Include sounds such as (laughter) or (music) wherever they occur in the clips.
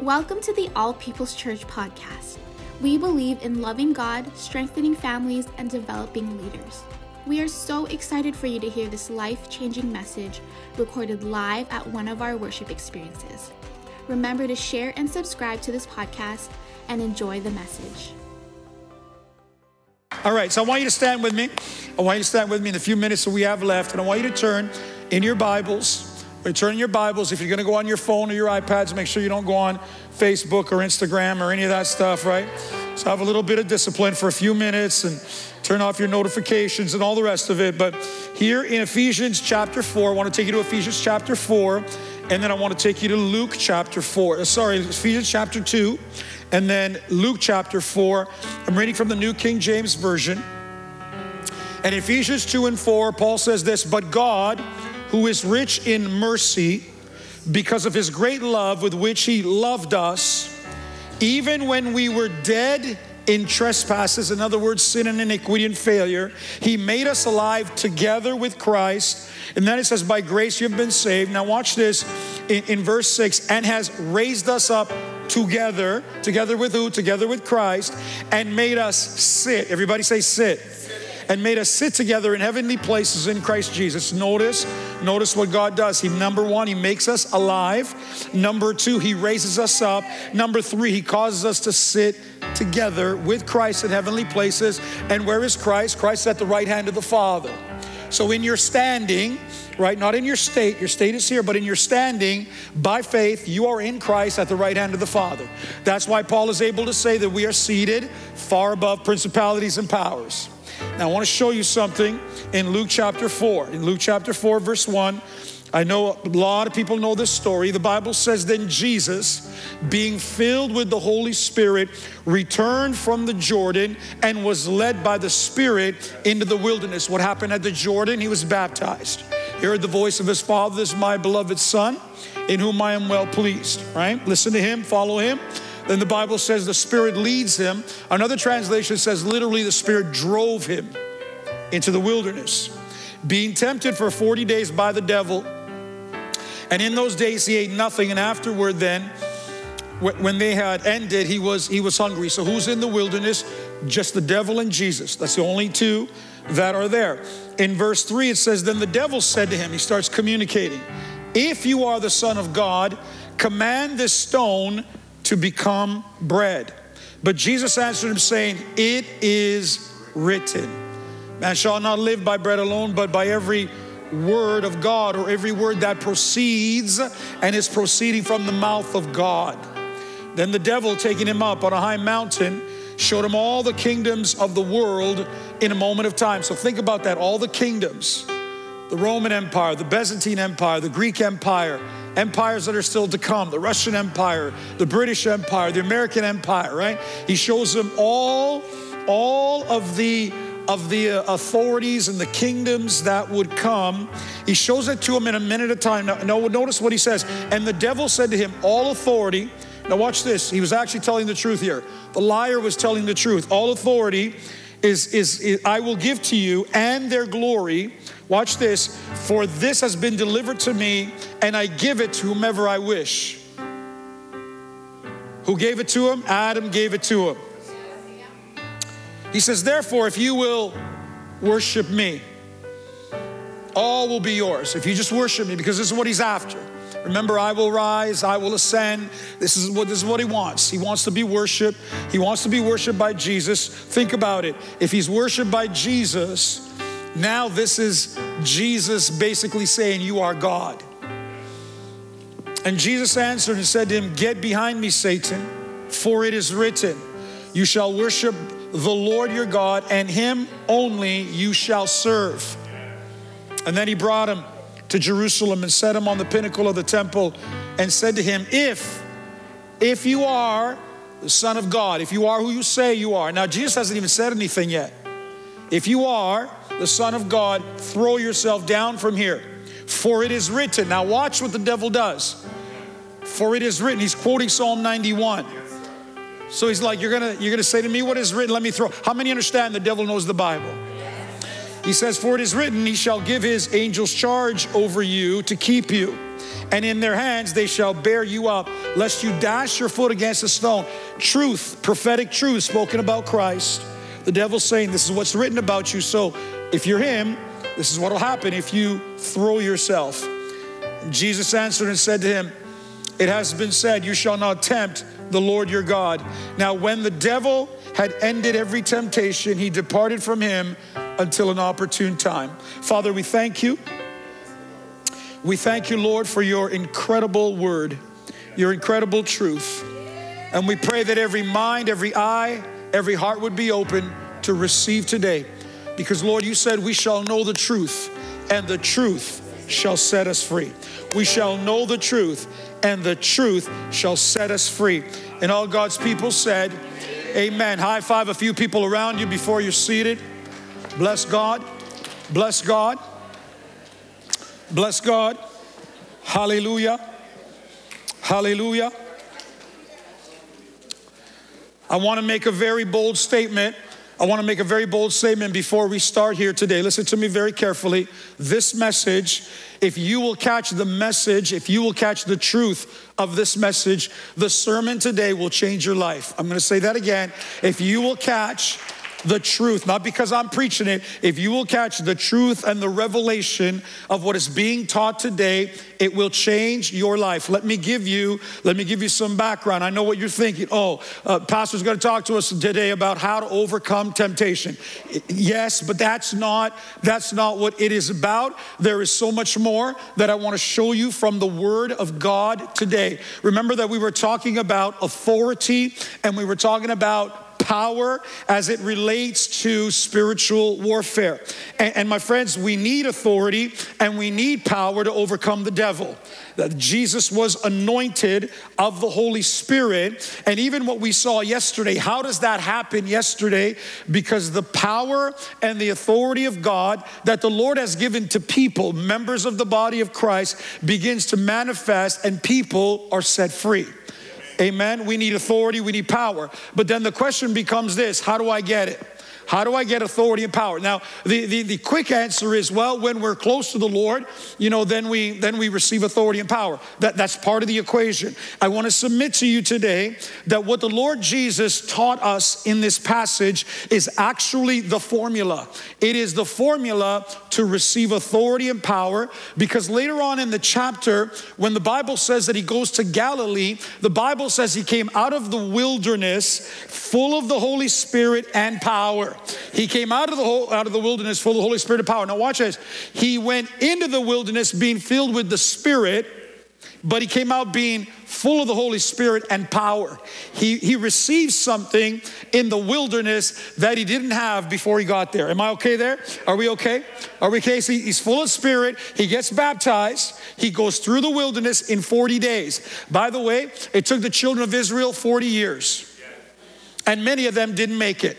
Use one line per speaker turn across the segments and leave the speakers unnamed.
Welcome to the All People's Church podcast. We believe in loving God, strengthening families, and developing leaders. We are so excited for you to hear this life changing message recorded live at one of our worship experiences. Remember to share and subscribe to this podcast and enjoy the message.
All right, so I want you to stand with me. I want you to stand with me in the few minutes that we have left, and I want you to turn in your Bibles. Or turn your Bibles. If you're going to go on your phone or your iPads, make sure you don't go on Facebook or Instagram or any of that stuff, right? So have a little bit of discipline for a few minutes and turn off your notifications and all the rest of it. But here in Ephesians chapter 4, I want to take you to Ephesians chapter 4, and then I want to take you to Luke chapter 4. Uh, sorry, Ephesians chapter 2, and then Luke chapter 4. I'm reading from the New King James Version. And Ephesians 2 and 4, Paul says this, but God, who is rich in mercy, because of his great love with which he loved us, even when we were dead in trespasses, in other words, sin and iniquity and failure, he made us alive together with Christ. And then it says, by grace you have been saved. Now, watch this in, in verse 6 and has raised us up together, together with who? Together with Christ, and made us sit. Everybody say, sit and made us sit together in heavenly places in Christ Jesus. Notice, notice what God does. He number 1, he makes us alive. Number 2, he raises us up. Number 3, he causes us to sit together with Christ in heavenly places. And where is Christ? Christ is at the right hand of the Father. So in your standing, right, not in your state, your state is here, but in your standing, by faith, you are in Christ at the right hand of the Father. That's why Paul is able to say that we are seated far above principalities and powers. Now, I want to show you something in Luke chapter 4. In Luke chapter 4, verse 1, I know a lot of people know this story. The Bible says, Then Jesus, being filled with the Holy Spirit, returned from the Jordan and was led by the Spirit into the wilderness. What happened at the Jordan? He was baptized. He heard the voice of his Father, This is my beloved Son, in whom I am well pleased. Right? Listen to him, follow him. Then the Bible says the Spirit leads him. Another translation says literally the Spirit drove him into the wilderness, being tempted for 40 days by the devil. And in those days he ate nothing, and afterward, then, when they had ended, he was he was hungry. So who's in the wilderness? Just the devil and Jesus. That's the only two that are there. In verse 3, it says, Then the devil said to him, he starts communicating, If you are the Son of God, command this stone to become bread. But Jesus answered him, saying, It is written, Man shall not live by bread alone, but by every word of God, or every word that proceeds and is proceeding from the mouth of God. Then the devil, taking him up on a high mountain, showed him all the kingdoms of the world in a moment of time. So think about that all the kingdoms the Roman Empire, the Byzantine Empire, the Greek Empire, empires that are still to come the Russian Empire, the British Empire, the American Empire, right? He shows them all, all of the of the uh, authorities and the kingdoms that would come. He shows it to him in a minute at a time. Now, now, notice what he says. And the devil said to him, All authority. Now, watch this. He was actually telling the truth here. The liar was telling the truth. All authority is, is, is I will give to you and their glory Watch this. For this has been delivered to me, and I give it to whomever I wish. Who gave it to him? Adam gave it to him. He says, Therefore, if you will worship me, all will be yours. If you just worship me, because this is what he's after. Remember, I will rise, I will ascend. This is what this is what he wants. He wants to be worshiped. He wants to be worshiped by Jesus. Think about it. If he's worshiped by Jesus, now, this is Jesus basically saying, You are God. And Jesus answered and said to him, Get behind me, Satan, for it is written, You shall worship the Lord your God, and him only you shall serve. And then he brought him to Jerusalem and set him on the pinnacle of the temple and said to him, If, if you are the Son of God, if you are who you say you are. Now, Jesus hasn't even said anything yet. If you are, the Son of God, throw yourself down from here. For it is written. Now, watch what the devil does. For it is written. He's quoting Psalm 91. So he's like, You're gonna, you're gonna say to me what is written, let me throw. How many understand the devil knows the Bible? He says, For it is written, He shall give His angels charge over you to keep you, and in their hands they shall bear you up, lest you dash your foot against a stone. Truth, prophetic truth spoken about Christ. The devil's saying, This is what's written about you. So if you're him, this is what will happen if you throw yourself. Jesus answered and said to him, It has been said, You shall not tempt the Lord your God. Now, when the devil had ended every temptation, he departed from him until an opportune time. Father, we thank you. We thank you, Lord, for your incredible word, your incredible truth. And we pray that every mind, every eye, every heart would be open to receive today. Because, Lord, you said we shall know the truth, and the truth shall set us free. We shall know the truth, and the truth shall set us free. And all God's people said, Amen. High five a few people around you before you're seated. Bless God. Bless God. Bless God. Hallelujah. Hallelujah. I want to make a very bold statement I want to make a very bold statement before we start here today. Listen to me very carefully. This message, if you will catch the message, if you will catch the truth of this message, the sermon today will change your life. I'm going to say that again. If you will catch the truth, not because I'm preaching it, if you will catch the truth and the revelation of what is being taught today, it will change your life. Let me give you, let me give you some background. I know what you're thinking. Oh, uh, pastor's going to talk to us today about how to overcome temptation. Yes, but that's not that's not what it is about. There is so much more that I want to show you from the word of God today. Remember that we were talking about authority and we were talking about power as it relates to spiritual warfare. And, and, my friends, we need authority and we need power to overcome the devil. Jesus was anointed of the Holy Spirit. And even what we saw yesterday, how does that happen yesterday? Because the power and the authority of God that the Lord has given to people, members of the body of Christ, begins to manifest and people are set free. Amen. We need authority, we need power. But then the question becomes this how do I get it? How do I get authority and power? Now, the, the, the, quick answer is, well, when we're close to the Lord, you know, then we then we receive authority and power. That, that's part of the equation. I want to submit to you today that what the Lord Jesus taught us in this passage is actually the formula. It is the formula to receive authority and power because later on in the chapter, when the Bible says that he goes to Galilee, the Bible says he came out of the wilderness full of the Holy Spirit and power. He came out of the whole, out of the wilderness full of the Holy Spirit of power. Now watch this. He went into the wilderness being filled with the Spirit, but he came out being full of the Holy Spirit and power. He, he received something in the wilderness that he didn't have before he got there. Am I okay there? Are we okay? Are we okay? So he's full of spirit. He gets baptized. He goes through the wilderness in 40 days. By the way, it took the children of Israel 40 years, and many of them didn't make it.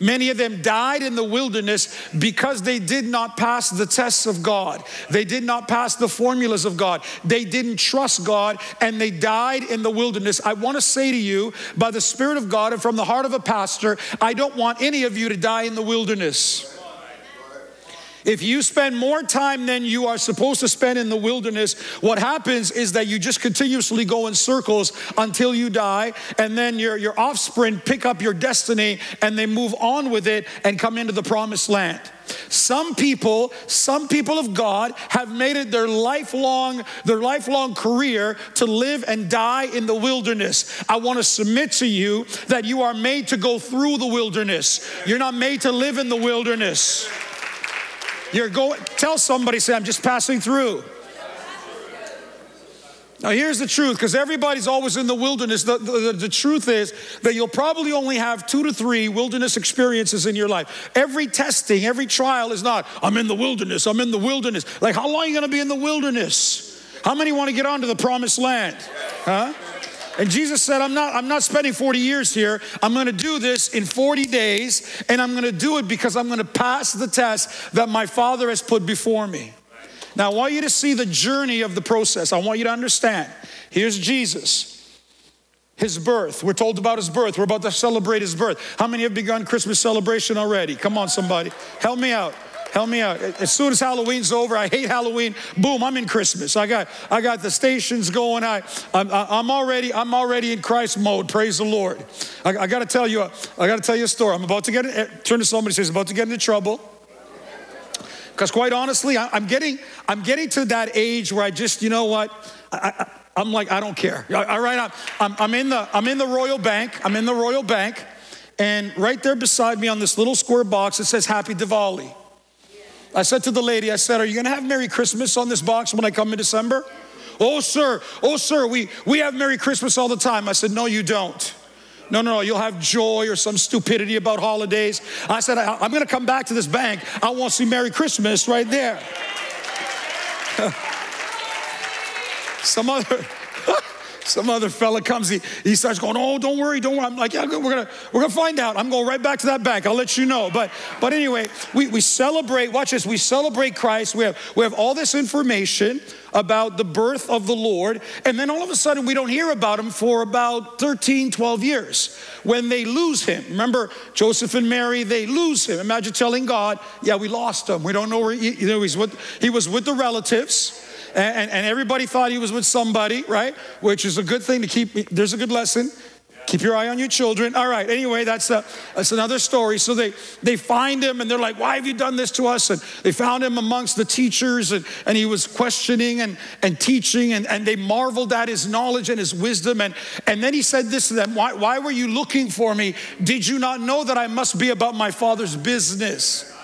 Many of them died in the wilderness because they did not pass the tests of God. They did not pass the formulas of God. They didn't trust God and they died in the wilderness. I want to say to you, by the Spirit of God and from the heart of a pastor, I don't want any of you to die in the wilderness. If you spend more time than you are supposed to spend in the wilderness, what happens is that you just continuously go in circles until you die, and then your, your offspring pick up your destiny and they move on with it and come into the promised land. Some people, some people of God have made it their lifelong, their lifelong career to live and die in the wilderness. I want to submit to you that you are made to go through the wilderness. You're not made to live in the wilderness. You're going, tell somebody, say, I'm just passing through. Now, here's the truth because everybody's always in the wilderness. The, the, the, truth is that you'll probably only have two to three wilderness experiences in your life. Every testing, every trial is not, I'm in the wilderness, I'm in the wilderness. Like, how long are you going to be in the wilderness? How many want to get onto the promised land? Huh? And Jesus said, I'm not, I'm not spending 40 years here. I'm going to do this in 40 days, and I'm going to do it because I'm going to pass the test that my Father has put before me. Now, I want you to see the journey of the process. I want you to understand. Here's Jesus. His birth. We're told about his birth. We're about to celebrate his birth. How many have begun Christmas celebration already? Come on, somebody. Help me out. Help me out. As soon as Halloween's over, I hate Halloween. Boom, I'm in Christmas. I got I got the stations going. I I'm, I'm already I'm already in Christ mode. Praise the Lord. I, I got to tell you got to tell you a story. I'm about to get eh, turn to somebody says about to get into trouble. Because quite honestly, I, am getting I'm getting to that age where I just you know what I, I, am like I don't care. All right, I'm, I'm I'm in the I'm in the Royal Bank. I'm in the Royal Bank. And right there beside me on this little square box, it says Happy Diwali. I said to the lady, I said, Are you gonna have Merry Christmas on this box when I come in December? Oh, sir, oh, sir, we, we have Merry Christmas all the time. I said, No, you don't. No, no, no, you'll have joy or some stupidity about holidays. I said, I, am gonna come back to this bank. I wanna see Merry Christmas right there. (laughs) some other some other fella comes, he, he starts going, oh, don't worry, don't worry. I'm like, yeah, we're gonna, we're gonna find out. I'm going right back to that bank. I'll let you know. But, but anyway, we, we celebrate, watch this, we celebrate Christ. We have, we have all this information about the birth of the Lord. And then all of a sudden, we don't hear about him for about 13, 12 years when they lose him. Remember, Joseph and Mary, they lose him. Imagine telling God, yeah, we lost him. We don't know where he, you know, he's with, he was with the relatives and, and everybody thought he was with somebody, right? Which is a good thing to keep, there's a good lesson. Keep your eye on your children. All right, anyway, that's, a, that's another story. So they, they find him and they're like, Why have you done this to us? And they found him amongst the teachers and, and he was questioning and, and teaching and, and they marveled at his knowledge and his wisdom. And, and then he said this to them why, why were you looking for me? Did you not know that I must be about my father's business?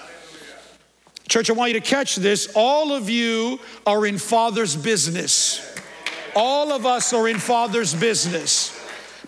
Church, I want you to catch this. All of you are in Father's business. All of us are in Father's business.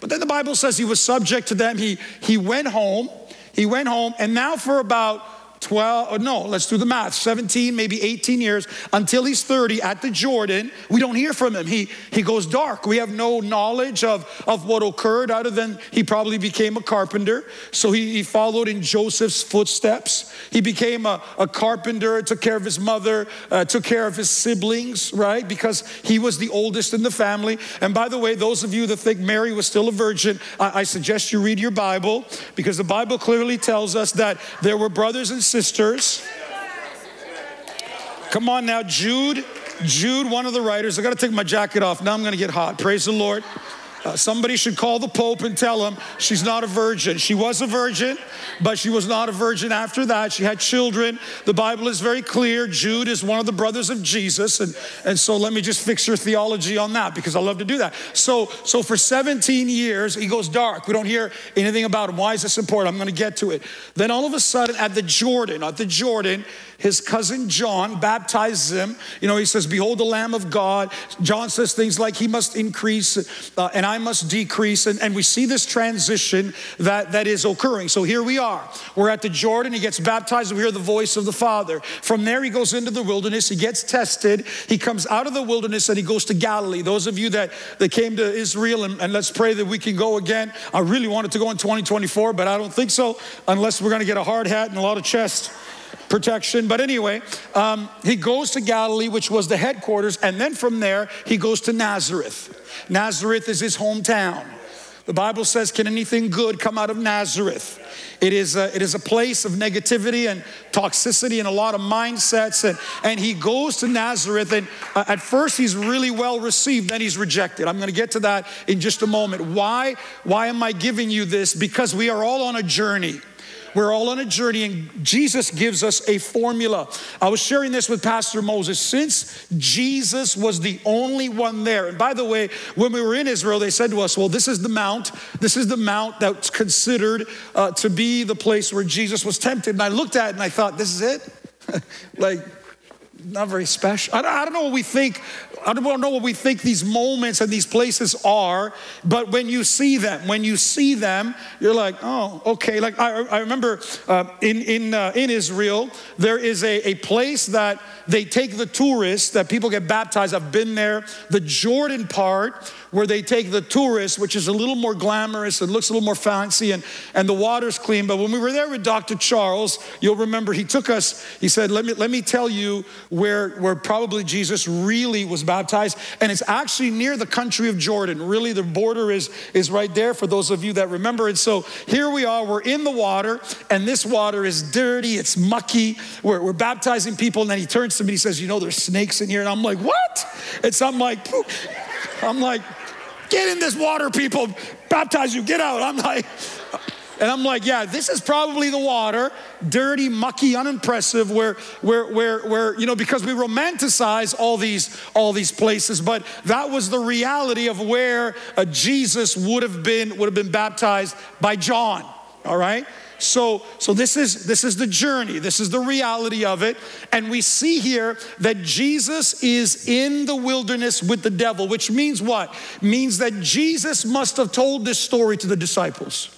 But then the Bible says he was subject to them. He, he went home. He went home, and now for about 12, no, let's do the math, 17, maybe 18 years until he's 30 at the Jordan. We don't hear from him. He, he goes dark. We have no knowledge of, of what occurred other than he probably became a carpenter. So he, he followed in Joseph's footsteps. He became a, a carpenter, took care of his mother, uh, took care of his siblings, right? Because he was the oldest in the family. And by the way, those of you that think Mary was still a virgin, I, I suggest you read your Bible because the Bible clearly tells us that there were brothers and sisters. Come on now, Jude. Jude, one of the writers. I got to take my jacket off. Now I'm going to get hot. Praise the Lord. Uh, somebody should call the Pope and tell him she's not a virgin. She was a virgin, but she was not a virgin after that. She had children. The Bible is very clear. Jude is one of the brothers of Jesus. And, and so let me just fix your theology on that because I love to do that. So, so for 17 years, he goes dark. We don't hear anything about him. Why is this important? I'm going to get to it. Then all of a sudden, at the Jordan, at the Jordan, his cousin John baptizes him. You know, he says, Behold the Lamb of God. John says things like, He must increase uh, and I must decrease. And, and we see this transition that, that is occurring. So here we are. We're at the Jordan. He gets baptized. We hear the voice of the Father. From there, he goes into the wilderness. He gets tested. He comes out of the wilderness and he goes to Galilee. Those of you that, that came to Israel, and, and let's pray that we can go again. I really wanted to go in 2024, but I don't think so unless we're going to get a hard hat and a lot of chest protection. But anyway, um, he goes to Galilee, which was the headquarters, and then from there, he goes to Nazareth. Nazareth is his hometown. The Bible says, Can anything good come out of Nazareth? It is a, it is a place of negativity and toxicity and a lot of mindsets. And, and he goes to Nazareth, and uh, at first he's really well received, then he's rejected. I'm going to get to that in just a moment. Why? Why am I giving you this? Because we are all on a journey. We're all on a journey, and Jesus gives us a formula. I was sharing this with Pastor Moses. Since Jesus was the only one there, and by the way, when we were in Israel, they said to us, Well, this is the mount. This is the mount that's considered uh, to be the place where Jesus was tempted. And I looked at it and I thought, This is it? (laughs) like, not very special. I don't, know what we think. I don't know what we think these moments and these places are, but when you see them, when you see them, you're like, oh, okay. Like I, I remember uh, in in uh, in Israel, there is a, a place that they take the tourists that people get baptized. I've been there. The Jordan part where they take the tourists, which is a little more glamorous, it looks a little more fancy, and, and the water's clean. But when we were there with Dr. Charles, you'll remember he took us, he said, Let me, let me tell you where, where probably Jesus really was baptized. And it's actually near the country of Jordan. Really, the border is, is right there for those of you that remember it. So here we are, we're in the water, and this water is dirty, it's mucky. We're, we're baptizing people, and then he turns to me, he says, You know, there's snakes in here. And I'm like, What? It's I'm like, I'm like, get in this water, people, baptize you, get out. I'm like, and I'm like, yeah, this is probably the water, dirty, mucky, unimpressive, where, where, where, where, you know, because we romanticize all these, all these places, but that was the reality of where Jesus would have been, would have been baptized by John. All right? So, so this is this is the journey. This is the reality of it. And we see here that Jesus is in the wilderness with the devil, which means what? Means that Jesus must have told this story to the disciples.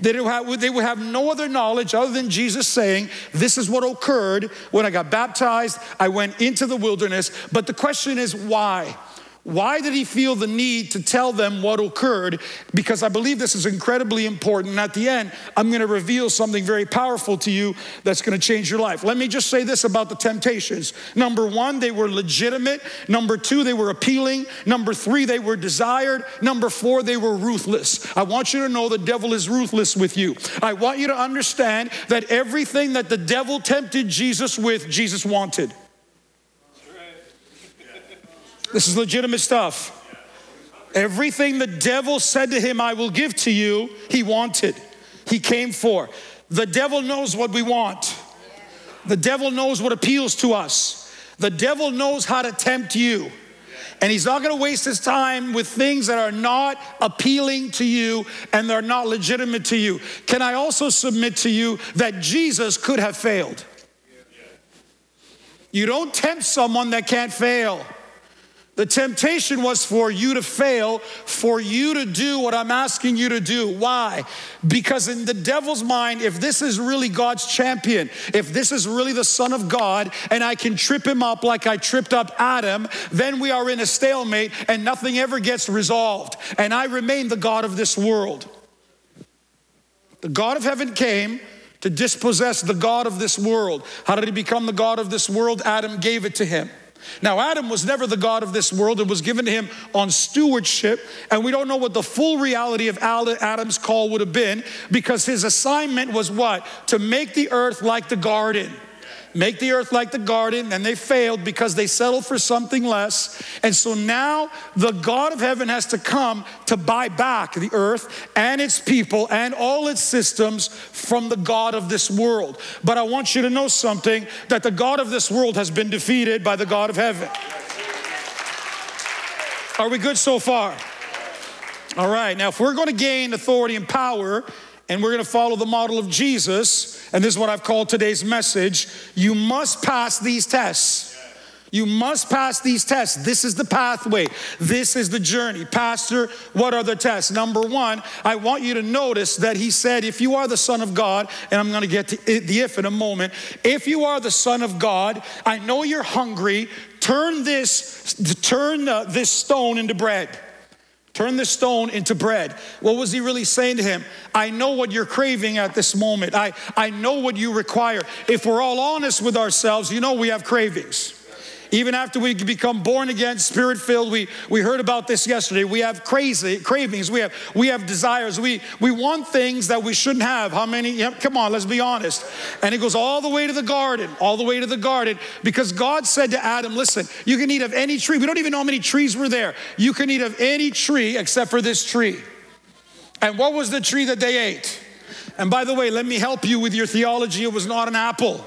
They, have, they would have no other knowledge other than Jesus saying, This is what occurred when I got baptized. I went into the wilderness. But the question is, why? Why did he feel the need to tell them what occurred? Because I believe this is incredibly important. And at the end, I'm going to reveal something very powerful to you that's going to change your life. Let me just say this about the temptations. Number one, they were legitimate. Number two, they were appealing. Number three, they were desired. Number four, they were ruthless. I want you to know the devil is ruthless with you. I want you to understand that everything that the devil tempted Jesus with, Jesus wanted. This is legitimate stuff. Everything the devil said to him, I will give to you, he wanted. He came for. The devil knows what we want. The devil knows what appeals to us. The devil knows how to tempt you. And he's not going to waste his time with things that are not appealing to you and they're not legitimate to you. Can I also submit to you that Jesus could have failed? You don't tempt someone that can't fail. The temptation was for you to fail, for you to do what I'm asking you to do. Why? Because in the devil's mind, if this is really God's champion, if this is really the Son of God, and I can trip him up like I tripped up Adam, then we are in a stalemate and nothing ever gets resolved. And I remain the God of this world. The God of heaven came to dispossess the God of this world. How did he become the God of this world? Adam gave it to him. Now, Adam was never the God of this world. It was given to him on stewardship, and we don't know what the full reality of Adam's call would have been because his assignment was what? To make the earth like the garden make the earth like the garden, and they failed because they settled for something less. And so now the God of heaven has to come to buy back the earth and its people and all its systems from the God of this world. But I want you to know something that the God of this world has been defeated by the God of heaven. Are we good so far? All right, now if we're going to gain authority and power, and we're going to follow the model of Jesus, and this is what I've called today's message, you must pass these tests. You must pass these tests. This is the pathway. This is the journey. Pastor, what are the tests? Number one, I want you to notice that he said, if you are the Son of God, and I'm going to get to the if in a moment, if you are the Son of God, I know you're hungry, turn this, turn uh, this stone into bread. Turn this stone into bread. What was he really saying to him? I know what you're craving at this moment. I, I know what you require. If we're all honest with ourselves, you know we have cravings. Even after we become born again, spirit filled, we, we heard about this yesterday. We have crazy cravings, we have we have desires. We we want things that we shouldn't have. How many? Come on, let's be honest. And it goes all the way to the garden, all the way to the garden, because God said to Adam, listen, you can eat of any tree. We don't even know how many trees were there. You can eat of any tree except for this tree. And what was the tree that they ate? And by the way, let me help you with your theology. It was not an apple.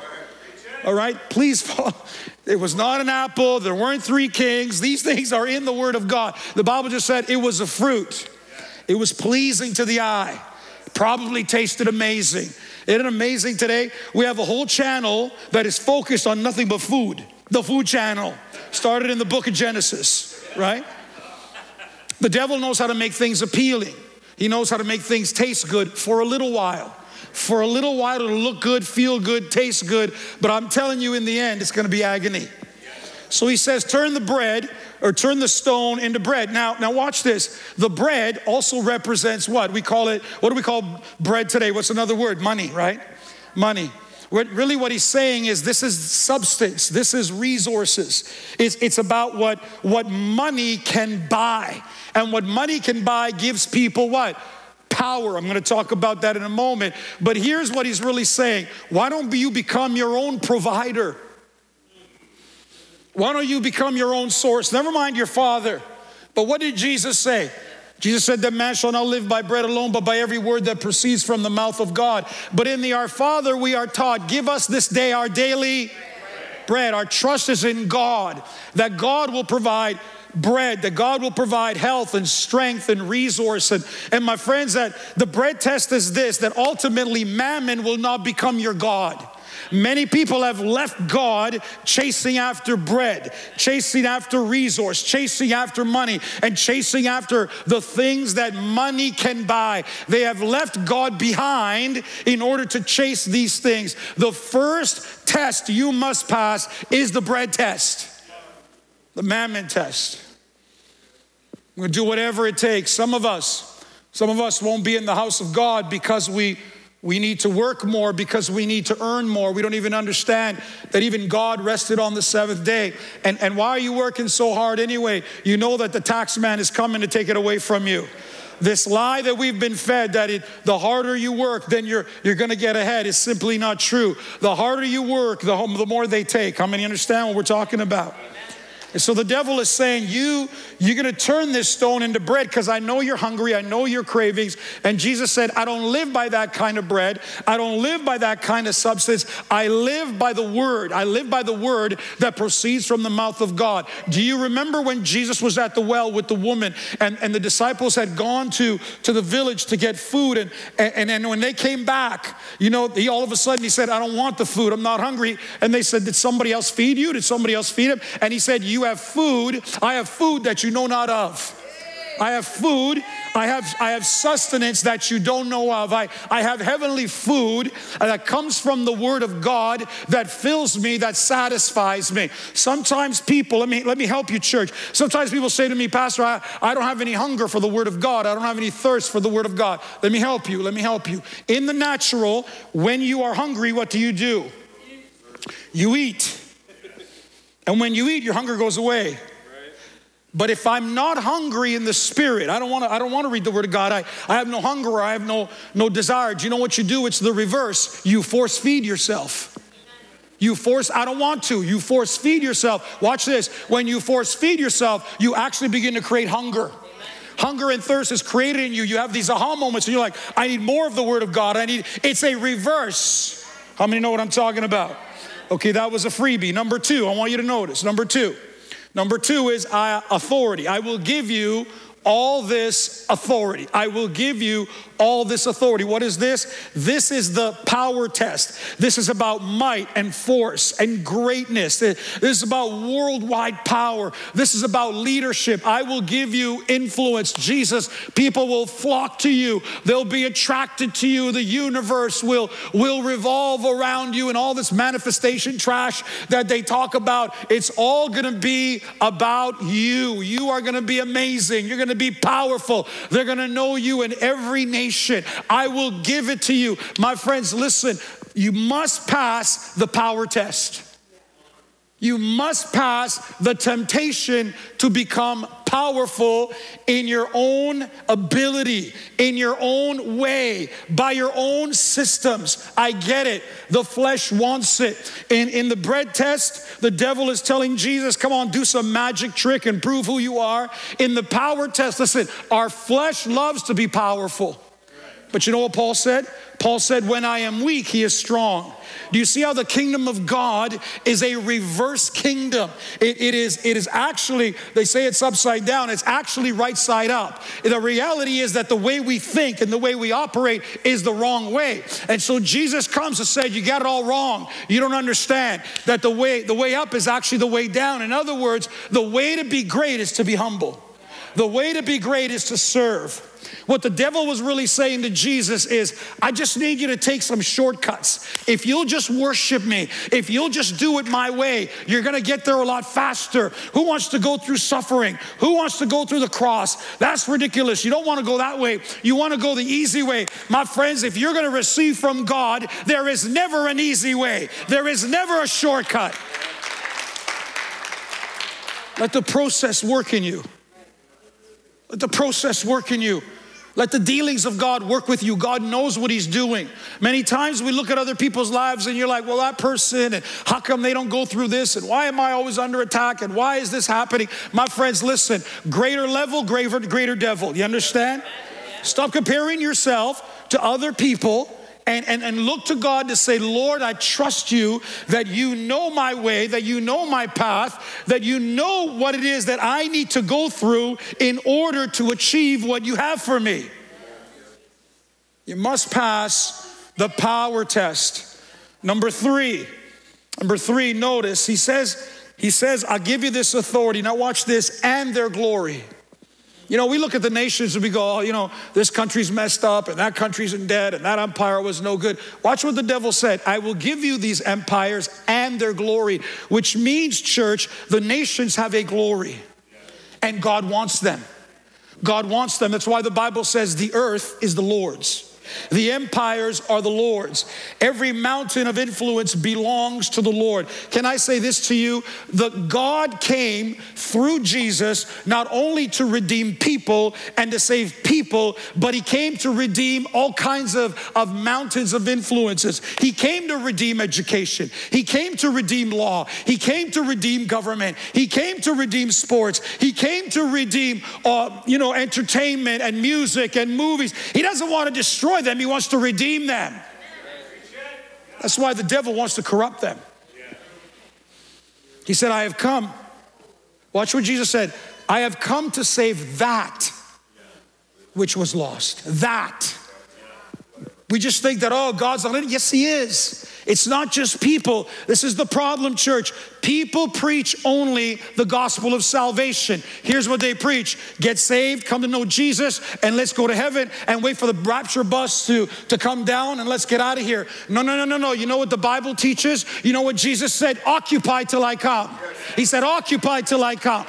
All right, please follow. (laughs) It was not an apple. There weren't three kings. These things are in the Word of God. The Bible just said it was a fruit. It was pleasing to the eye. Probably tasted amazing. Isn't it amazing today? We have a whole channel that is focused on nothing but food. The food channel started in the book of Genesis, right? The devil knows how to make things appealing. He knows how to make things taste good for a little while for a little while it'll look good, feel good, taste good, but I'm telling you in the end, it's gonna be agony. So he says, turn the bread or turn the stone into bread. Now, now watch this. The bread also represents what? We call it, what do we call bread today? What's another word? Money, right? Money. What, really, what he's saying is this is substance, this is resources. It's, it's about what, what money can buy. And what money can buy gives people what? Power. I'm going to talk about that in a moment. But here's what he's really saying why don't you become your own provider? Why don't you become your own source? Never mind your father. But what did Jesus say? Jesus said that man shall not live by bread alone, but by every word that proceeds from the mouth of God. But in the Our Father, we are taught, give us this day our daily bread. Our trust is in God, that God will provide bread, that God will provide health and strength and resource. And, and my friends, that the bread test is this that ultimately mammon will not become your God. Many people have left God chasing after bread, chasing after resource, chasing after money, and chasing after the things that money can buy. They have left God behind in order to chase these things. The first test you must pass is the bread test, the mammon test. I'm gonna do whatever it takes. Some of us, some of us won't be in the house of God because we we need to work more because we need to earn more. We don't even understand that even God rested on the seventh day. And, and why are you working so hard anyway? You know that the tax man is coming to take it away from you. This lie that we've been fed that it, the harder you work, then you're, you're going to get ahead is simply not true. The harder you work, the, the more they take. How many understand what we're talking about? And so the devil is saying, You, you're gonna turn this stone into bread because I know you're hungry, I know your cravings. And Jesus said, I don't live by that kind of bread, I don't live by that kind of substance. I live by the word. I live by the word that proceeds from the mouth of God. Do you remember when Jesus was at the well with the woman and, and the disciples had gone to, to the village to get food? And, and, and when they came back, you know, he all of a sudden he said, I don't want the food, I'm not hungry. And they said, Did somebody else feed you? Did somebody else feed him? And he said, You have food. I have food that you know not of. I have food. I have, I have sustenance that you don't know of. I, I have heavenly food that comes from the Word of God that fills me, that satisfies me. Sometimes people, let me, let me help you, church. Sometimes people say to me, Pastor, I, I don't have any hunger for the Word of God. I don't have any thirst for the Word of God. Let me help you. Let me help you. In the natural, when you are hungry, what do you do? You eat. And when you eat, your hunger goes away. But if I'm not hungry in the spirit, I don't want to I don't want to read the word of God. I, I have no hunger I have no no desire. Do you know what you do? It's the reverse. You force feed yourself. You force, I don't want to. You force feed yourself. Watch this. When you force feed yourself, you actually begin to create hunger. Hunger and thirst is created in you. You have these aha moments and you're like, I need more of the word of God. I need, it's a reverse. How many know what I'm talking about? Okay, that was a freebie. Number two, I want you to notice. Number two. Number two is authority. I will give you all this authority. I will give you all this authority. What is this? This is the power test. This is about might and force and greatness. This is about worldwide power. This is about leadership. I will give you influence. Jesus, people will flock to you. They'll be attracted to you. The universe will, will revolve around you and all this manifestation trash that they talk about. It's all going to be about you. You are going to be amazing. You're going to be powerful. They're going to know you in every nation. I will give it to you. My friends, listen, you must pass the power test. You must pass the temptation to become powerful in your own ability, in your own way, by your own systems. I get it. The flesh wants it. In, in the bread test, the devil is telling Jesus, come on, do some magic trick and prove who you are. In the power test, listen, our flesh loves to be powerful. But you know what Paul said? Paul said, when I am weak, he is strong. Do you see how the kingdom of God is a reverse kingdom? It, it, is, it is actually, they say it's upside down, it's actually right side up. The reality is that the way we think and the way we operate is the wrong way. And so Jesus comes and said, You got it all wrong. You don't understand that the way, the way up is actually the way down. In other words, the way to be great is to be humble. The way to be great is to serve. What the devil was really saying to Jesus is, I just need you to take some shortcuts. If you'll just worship me, if you'll just do it my way, you're gonna get there a lot faster. Who wants to go through suffering? Who wants to go through the cross? That's ridiculous. You don't wanna go that way. You wanna go the easy way. My friends, if you're gonna receive from God, there is never an easy way, there is never a shortcut. Let the process work in you. Let the process work in you. Let the dealings of God work with you. God knows what He's doing. Many times we look at other people's lives and you're like, well, that person, and how come they don't go through this? And why am I always under attack? And why is this happening? My friends, listen greater level, greater, greater devil. You understand? Stop comparing yourself to other people and, and, and look to God to say, Lord, I trust you that you know my way, that you know my path, that you know what it is that I need to go through in order to achieve what you have for me. You must pass the power test. Number three, number three, notice he says, he says, I'll give you this authority. Now watch this, and their glory. You know, we look at the nations and we go, oh, you know, this country's messed up and that country's in debt and that empire was no good. Watch what the devil said. I will give you these empires and their glory, which means, church, the nations have a glory and God wants them. God wants them. That's why the Bible says the earth is the Lord's. The empires are the Lord's. Every mountain of influence belongs to the Lord. Can I say this to you? The God came through Jesus not only to redeem people and to save people, but he came to redeem all kinds of, of mountains of influences. He came to redeem education. He came to redeem law. He came to redeem government. He came to redeem sports. He came to redeem, uh, you know, entertainment and music and movies. He doesn't want to destroy destroy them, he wants to redeem them. That's why the devil wants to corrupt them. He said, I have come. Watch what Jesus said I have come to save that which was lost. That. We just think that, oh, God's not in it. Yes, He is. It's not just people. This is the problem, church. People preach only the gospel of salvation. Here's what they preach get saved, come to know Jesus, and let's go to heaven and wait for the rapture bus to, to come down and let's get out of here. No, no, no, no, no. You know what the Bible teaches? You know what Jesus said? Occupy till I come. He said, Occupy till I come.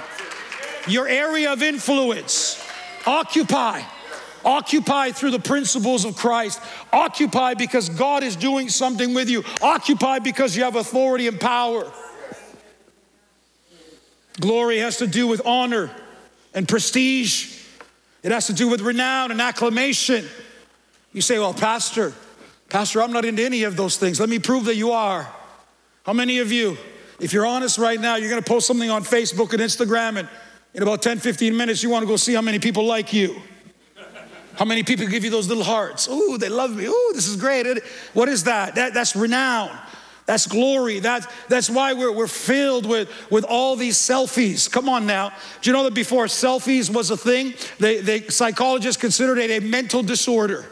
Your area of influence, occupy. Occupy through the principles of Christ. Occupy because God is doing something with you. Occupy because you have authority and power. Glory has to do with honor and prestige, it has to do with renown and acclamation. You say, Well, Pastor, Pastor, I'm not into any of those things. Let me prove that you are. How many of you, if you're honest right now, you're gonna post something on Facebook and Instagram, and in about 10, 15 minutes, you wanna go see how many people like you? How many people give you those little hearts? Oh, they love me. Oh, this is great. What is that? that that's renown. That's glory. That, that's why we're, we're filled with, with all these selfies. Come on now. Do you know that before selfies was a thing, they, they, psychologists considered it a mental disorder?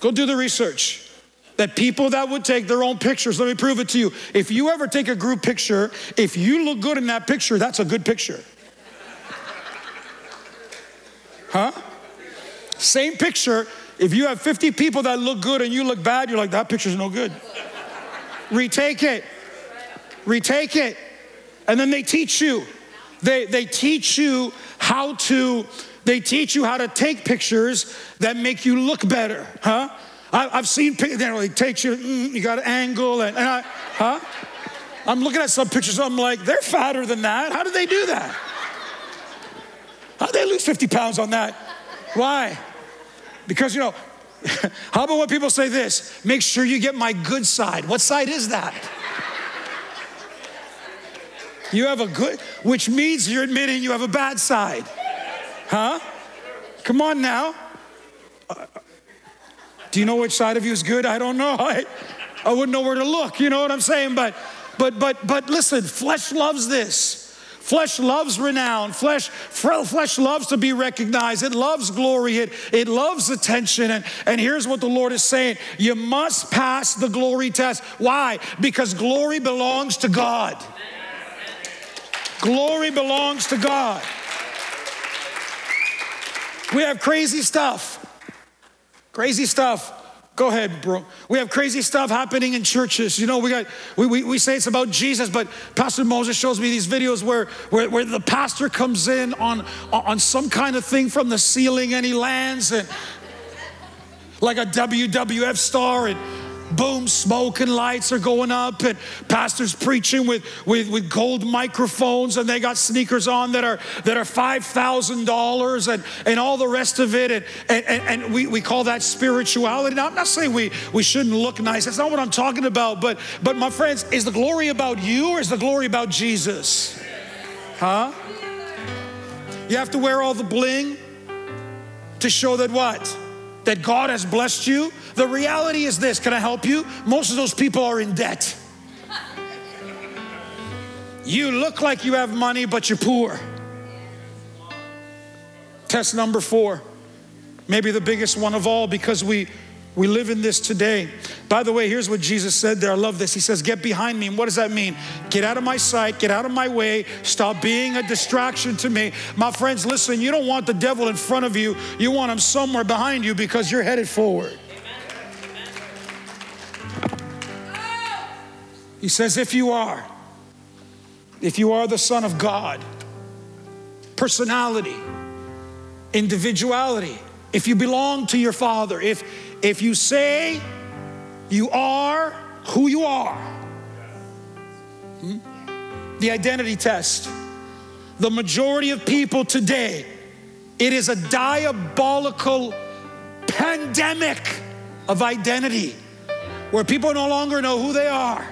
Go do the research. That people that would take their own pictures, let me prove it to you. If you ever take a group picture, if you look good in that picture, that's a good picture. Huh? Same picture. If you have 50 people that look good and you look bad, you're like, that picture's no good. Retake it. Retake it. And then they teach you. They, they teach you how to, they teach you how to take pictures that make you look better, huh? I, have seen pictures, know, it takes you, mm, you got an angle, and, and I, huh? I'm looking at some pictures, I'm like, they're fatter than that. How did they do that? How'd they lose 50 pounds on that? Why? Because, you know, (laughs) how about when people say this? Make sure you get my good side. What side is that? You have a good, which means you're admitting you have a bad side. Huh? Come on now. Uh, do you know which side of you is good? I don't know. (laughs) I, I wouldn't know where to look. You know what I'm saying? But, but, but, but listen, flesh loves this. Flesh loves renown. Flesh, flesh loves to be recognized. It loves glory. It, it loves attention. And, and here's what the Lord is saying you must pass the glory test. Why? Because glory belongs to God. Glory belongs to God. We have crazy stuff. Crazy stuff. Go ahead, bro. We have crazy stuff happening in churches. You know, we got we, we, we say it's about Jesus, but Pastor Moses shows me these videos where, where, where the pastor comes in on, on some kind of thing from the ceiling and he lands and like a WWF star and boom, smoke and lights are going up, and pastors preaching with, with, with gold microphones, and they got sneakers on that are that are five thousand dollars, and and all the rest of it, and and, and we, we call that spirituality. Now I'm not saying we we shouldn't look nice. That's not what I'm talking about. But but my friends, is the glory about you or is the glory about Jesus? Huh? You have to wear all the bling to show that what? That God has blessed you the reality is this can I help you? Most of those people are in debt. You look like you have money, but you're poor. Test number four, maybe the biggest one of all because we we live in this today. By the way, here's what Jesus said there. I love this. He says, Get behind me. And what does that mean? Get out of my sight, get out of my way, stop being a distraction to me. My friends, listen, you don't want the devil in front of you, you want him somewhere behind you because you're headed forward. He says, if you are, if you are the Son of God, personality, individuality, if you belong to your Father, if, if you say you are who you are, hmm? the identity test, the majority of people today, it is a diabolical pandemic of identity where people no longer know who they are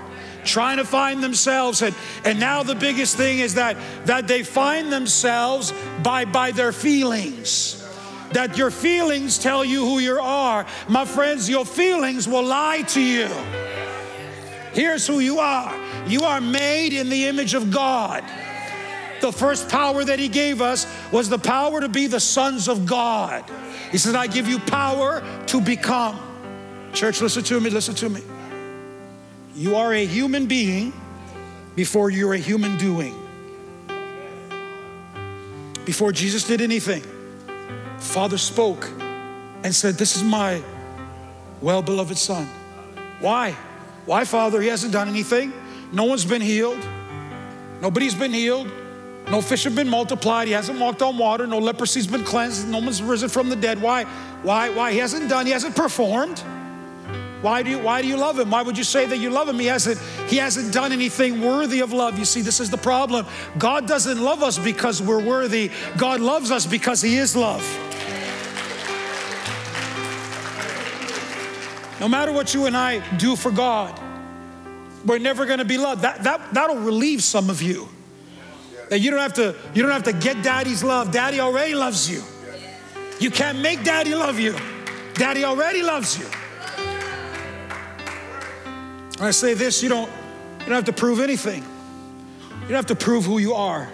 trying to find themselves. And and now the biggest thing is that that they find themselves by by their feelings. That your feelings tell you who you are. My friends your feelings will lie to you. Here's who you are. You are made in the image of God. The first power that he gave us was the power to be the sons of God. He said I give you power to become. Church listen to me listen to me you are a human being before you're a human doing. Before Jesus did anything, Father spoke and said, This is my well beloved Son. Why? Why, Father? He hasn't done anything. No one's been healed. Nobody's been healed. No fish have been multiplied. He hasn't walked on water. No leprosy's been cleansed. No one's risen from the dead. Why? Why? Why? He hasn't done, he hasn't performed. Why do you why do you love him? Why would you say that you love him? He hasn't he hasn't done anything worthy of love. You see, this is the problem. God doesn't love us because we're worthy. God loves us because he is love. No matter what you and I do for God, we're never going to be loved. That, that, that'll relieve some of you. That you don't have to you don't have to get daddy's love. Daddy already loves you. You can't make daddy love you. Daddy already loves you. I say this, you don't, you don't have to prove anything. You don't have to prove who you are.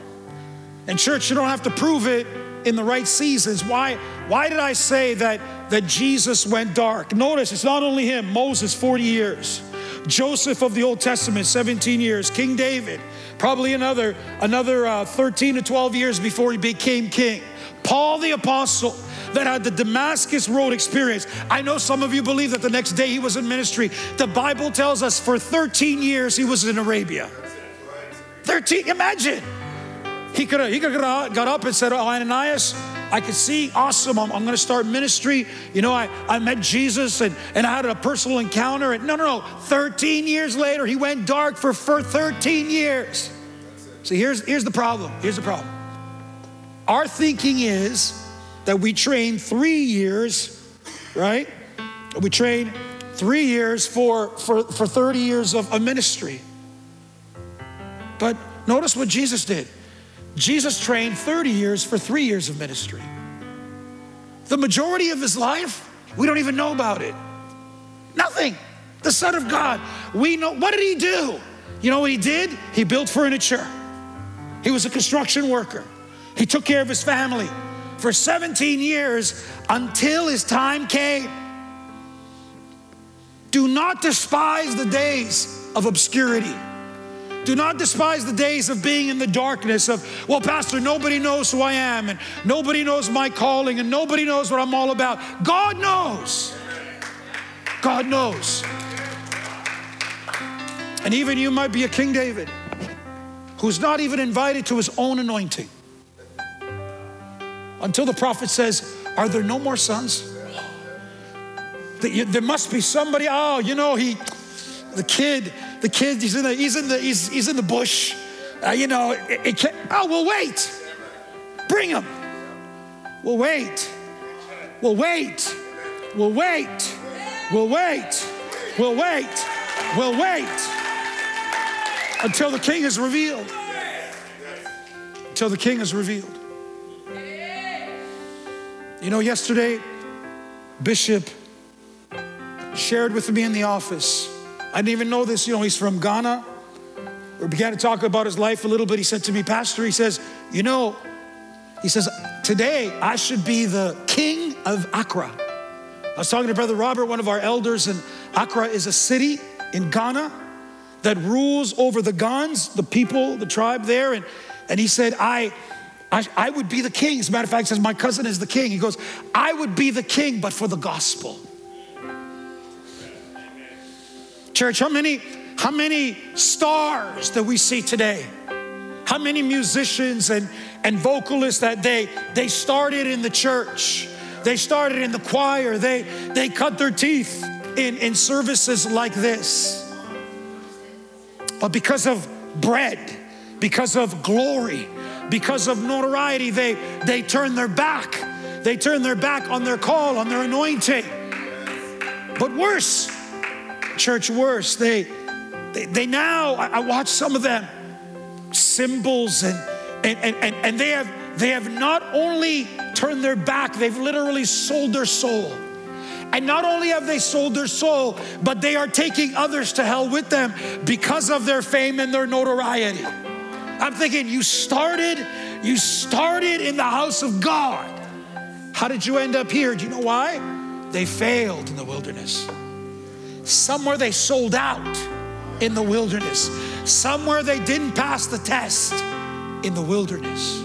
And church, you don't have to prove it in the right seasons. Why, why did I say that, that Jesus went dark? Notice it's not only him, Moses, 40 years. Joseph of the Old Testament, 17 years. King David, probably another, another uh, 13 to 12 years before he became king. Paul the Apostle, that had the Damascus Road experience. I know some of you believe that the next day he was in ministry. The Bible tells us for 13 years he was in Arabia. 13, imagine. He could have he could have got up and said, Oh, Ananias, I could see, awesome, I'm, I'm to start ministry. You know, I, I met Jesus and, and I had a personal encounter. And no, no, no. 13 years later, he went dark for, for 13 years. See, here's, here's the problem. Here's the problem. Our thinking is that we train three years, right? We train three years for, for, for 30 years of a ministry. But notice what Jesus did. Jesus trained 30 years for three years of ministry. The majority of his life, we don't even know about it. Nothing. The Son of God. We know, what did he do? You know what he did? He built furniture. He was a construction worker. He took care of his family for 17 years until his time came. Do not despise the days of obscurity. Do not despise the days of being in the darkness of, well, Pastor, nobody knows who I am and nobody knows my calling and nobody knows what I'm all about. God knows. God knows. And even you might be a King David who's not even invited to his own anointing until the prophet says, Are there no more sons? There must be somebody, oh, you know, he, the kid, the kid, he's in the, he's in the, he's, he's in the bush. Uh, you know, it, it can't, oh, we'll wait. Bring him. We'll wait. We'll wait. We'll wait. We'll wait. We'll wait. We'll wait. Until the king is revealed. Until the king is revealed. You know, yesterday, Bishop shared with me in the office. I didn't even know this. You know, he's from Ghana. We began to talk about his life a little bit. He said to me, Pastor, he says, You know, he says, Today I should be the king of Accra. I was talking to Brother Robert, one of our elders, and Accra is a city in Ghana that rules over the Gans, the people, the tribe there. And, and he said, I, I, I would be the king. As a matter of fact, says, My cousin is the king. He goes, I would be the king, but for the gospel. Church, how many, how many stars that we see today? How many musicians and, and vocalists that they, they started in the church, they started in the choir, they, they cut their teeth in, in services like this. But because of bread, because of glory, because of notoriety, they, they turn their back. They turn their back on their call, on their anointing. But worse, church worse. They, they, they now, I, I watch some of them, symbols, and, and, and, and they, have, they have not only turned their back, they've literally sold their soul. And not only have they sold their soul, but they are taking others to hell with them because of their fame and their notoriety. I'm thinking, you started, you started in the house of God. How did you end up here? Do you know why? They failed in the wilderness. Somewhere they sold out in the wilderness. Somewhere they didn't pass the test in the wilderness.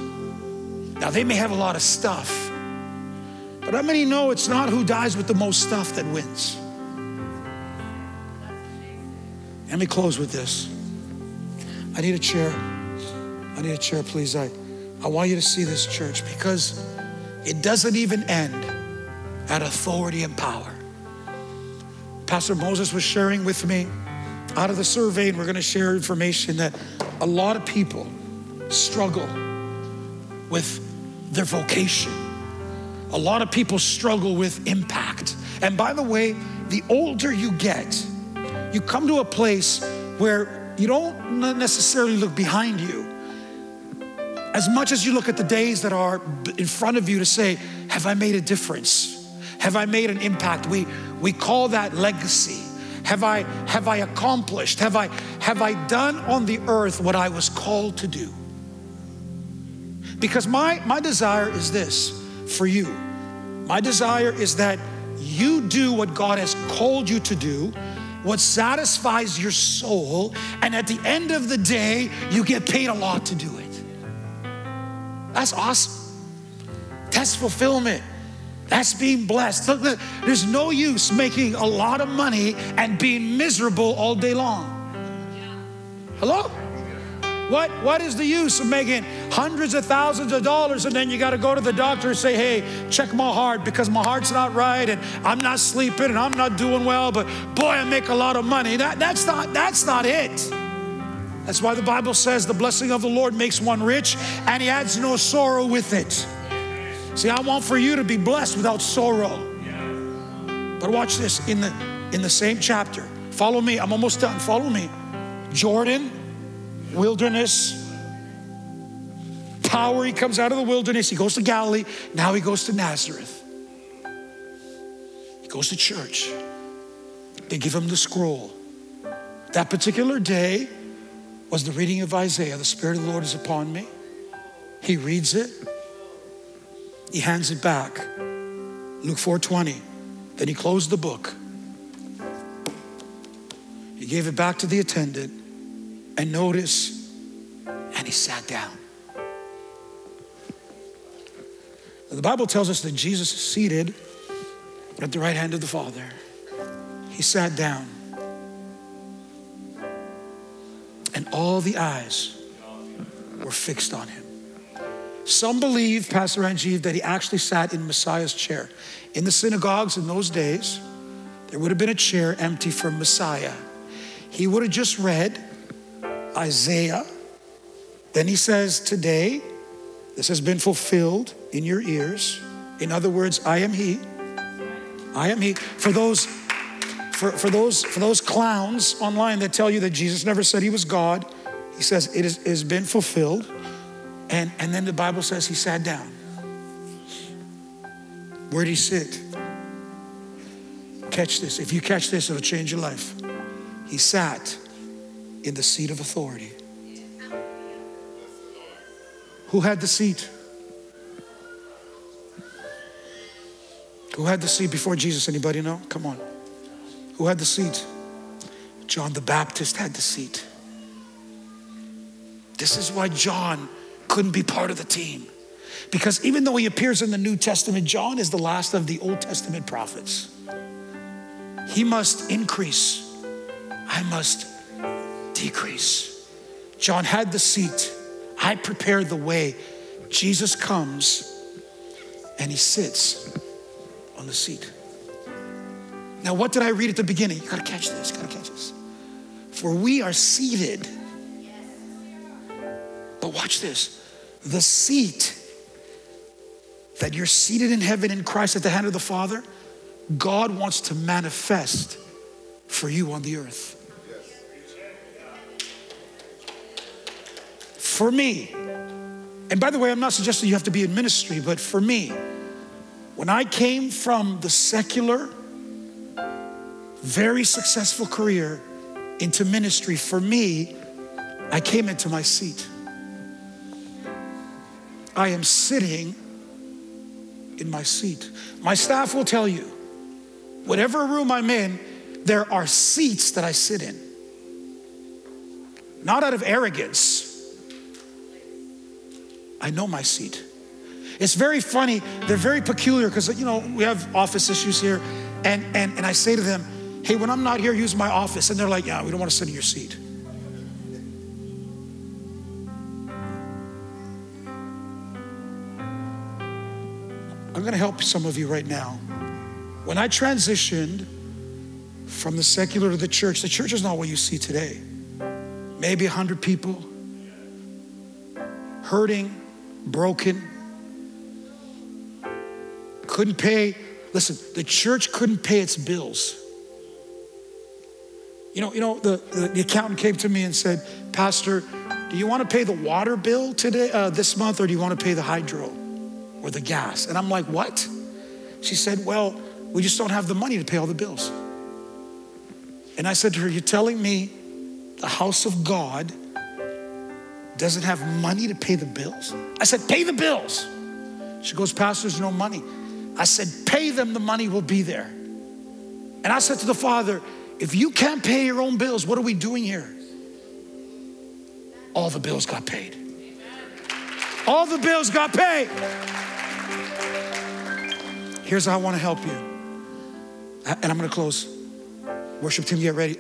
Now, they may have a lot of stuff, but how many know it's not who dies with the most stuff that wins? Let me close with this. I need a chair. I need a chair, please. I, I want you to see this church because it doesn't even end at authority and power. Pastor Moses was sharing with me out of the survey, and we're going to share information that a lot of people struggle with their vocation. A lot of people struggle with impact. And by the way, the older you get, you come to a place where you don't necessarily look behind you as much as you look at the days that are in front of you to say, Have I made a difference? Have I made an impact? We, we call that legacy. Have I, have I accomplished? Have I, have I done on the earth what I was called to do? Because my, my desire is this for you. My desire is that you do what God has called you to do, what satisfies your soul, and at the end of the day, you get paid a lot to do it. That's awesome. That's fulfillment. That's being blessed. Look, there's no use making a lot of money and being miserable all day long. Hello? What, what is the use of making hundreds of thousands of dollars and then you got to go to the doctor and say, hey, check my heart because my heart's not right and I'm not sleeping and I'm not doing well, but boy, I make a lot of money. That, that's, not, that's not it. That's why the Bible says the blessing of the Lord makes one rich and he adds no sorrow with it. See, I want for you to be blessed without sorrow. But watch this in the in the same chapter. Follow me. I'm almost done. Follow me. Jordan, wilderness, power. He comes out of the wilderness. He goes to Galilee. Now he goes to Nazareth. He goes to church. They give him the scroll. That particular day was the reading of Isaiah. The Spirit of the Lord is upon me. He reads it. He hands it back. Luke 4:20. Then he closed the book. He gave it back to the attendant. And notice, and he sat down. The Bible tells us that Jesus is seated at the right hand of the Father. He sat down. And all the eyes were fixed on him. Some believe, Pastor Ranjiv, that he actually sat in Messiah's chair. In the synagogues in those days, there would have been a chair empty for Messiah. He would have just read Isaiah. Then he says, Today, this has been fulfilled in your ears. In other words, I am He. I am He. For those, for, for those, for those clowns online that tell you that Jesus never said He was God, He says it, is, it has been fulfilled. And, and then the Bible says He sat down. Where did He sit? Catch this. If you catch this, it'll change your life. He sat in the seat of authority. Who had the seat? Who had the seat before Jesus? Anybody know? Come on. Who had the seat? John the Baptist had the seat. This is why John couldn't be part of the team. Because even though he appears in the New Testament, John is the last of the Old Testament prophets. He must increase, I must decrease. John had the seat. I prepared the way. Jesus comes and he sits on the seat. Now, what did I read at the beginning? You gotta catch this, you gotta catch this. For we are seated. But watch this the seat that you're seated in heaven in Christ at the hand of the Father, God wants to manifest for you on the earth. For me, and by the way, I'm not suggesting you have to be in ministry, but for me, when I came from the secular, very successful career into ministry, for me, I came into my seat. I am sitting in my seat. My staff will tell you, whatever room I'm in, there are seats that I sit in. Not out of arrogance. I know my seat. It's very funny. They're very peculiar because, you know, we have office issues here. And, and, and I say to them, hey, when I'm not here, use my office. And they're like, yeah, we don't want to sit in your seat. I'm going to help some of you right now. When I transitioned from the secular to the church, the church is not what you see today. Maybe 100 people, hurting, broken, couldn't pay. Listen, the church couldn't pay its bills. You know, you know, the, the, the accountant came to me and said, Pastor, do you want to pay the water bill today, uh, this month, or do you want to pay the hydro or the gas? And I'm like, what? She said, well, we just don't have the money to pay all the bills. And I said to her, You're telling me the house of God doesn't have money to pay the bills? I said, Pay the bills. She goes, Pastor, there's no money. I said, Pay them, the money will be there. And I said to the father, If you can't pay your own bills, what are we doing here? All the bills got paid. All the bills got paid. Here's how I want to help you. And I'm going to close. Worship team, get ready.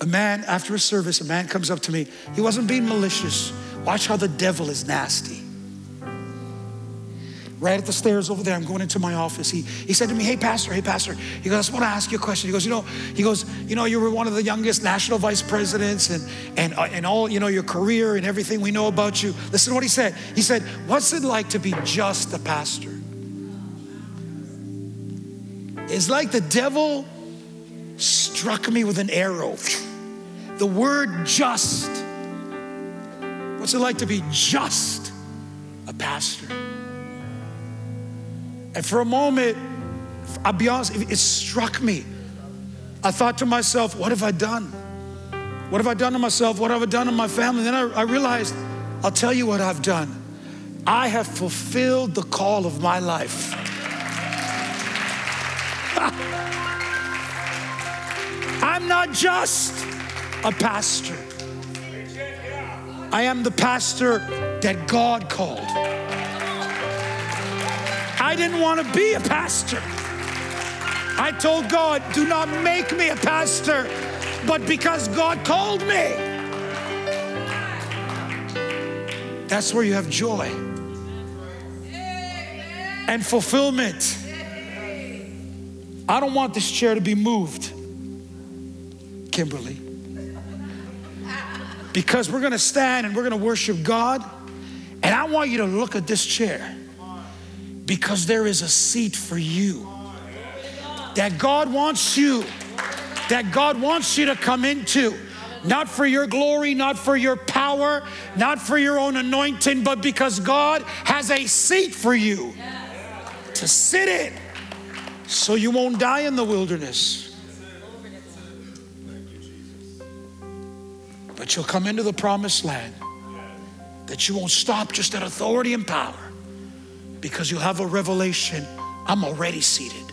A man, after a service, a man comes up to me. He wasn't being malicious. Watch how the devil is nasty. Right at the stairs over there, I'm going into my office. He, he said to me, Hey, Pastor, hey, Pastor. He goes, I just want to ask you a question. He goes, You know, he goes, You know, you were one of the youngest national vice presidents and, and, uh, and all, you know, your career and everything we know about you. Listen to what he said. He said, What's it like to be just a pastor? It's like the devil struck me with an arrow. The word just. What's it like to be just a pastor? And for a moment, I'll be honest, it struck me. I thought to myself, what have I done? What have I done to myself? What have I done to my family? Then I, I realized, I'll tell you what I've done. I have fulfilled the call of my life. (laughs) I'm not just a pastor. I am the pastor that God called. I didn't want to be a pastor. I told God, do not make me a pastor, but because God called me. That's where you have joy and fulfillment. I don't want this chair to be moved, Kimberly, because we're going to stand and we're going to worship God. And I want you to look at this chair because there is a seat for you that God wants you, that God wants you to come into. Not for your glory, not for your power, not for your own anointing, but because God has a seat for you to sit in so you won't die in the wilderness. But you'll come into the promised land that you won't stop just at authority and power because you'll have a revelation I'm already seated.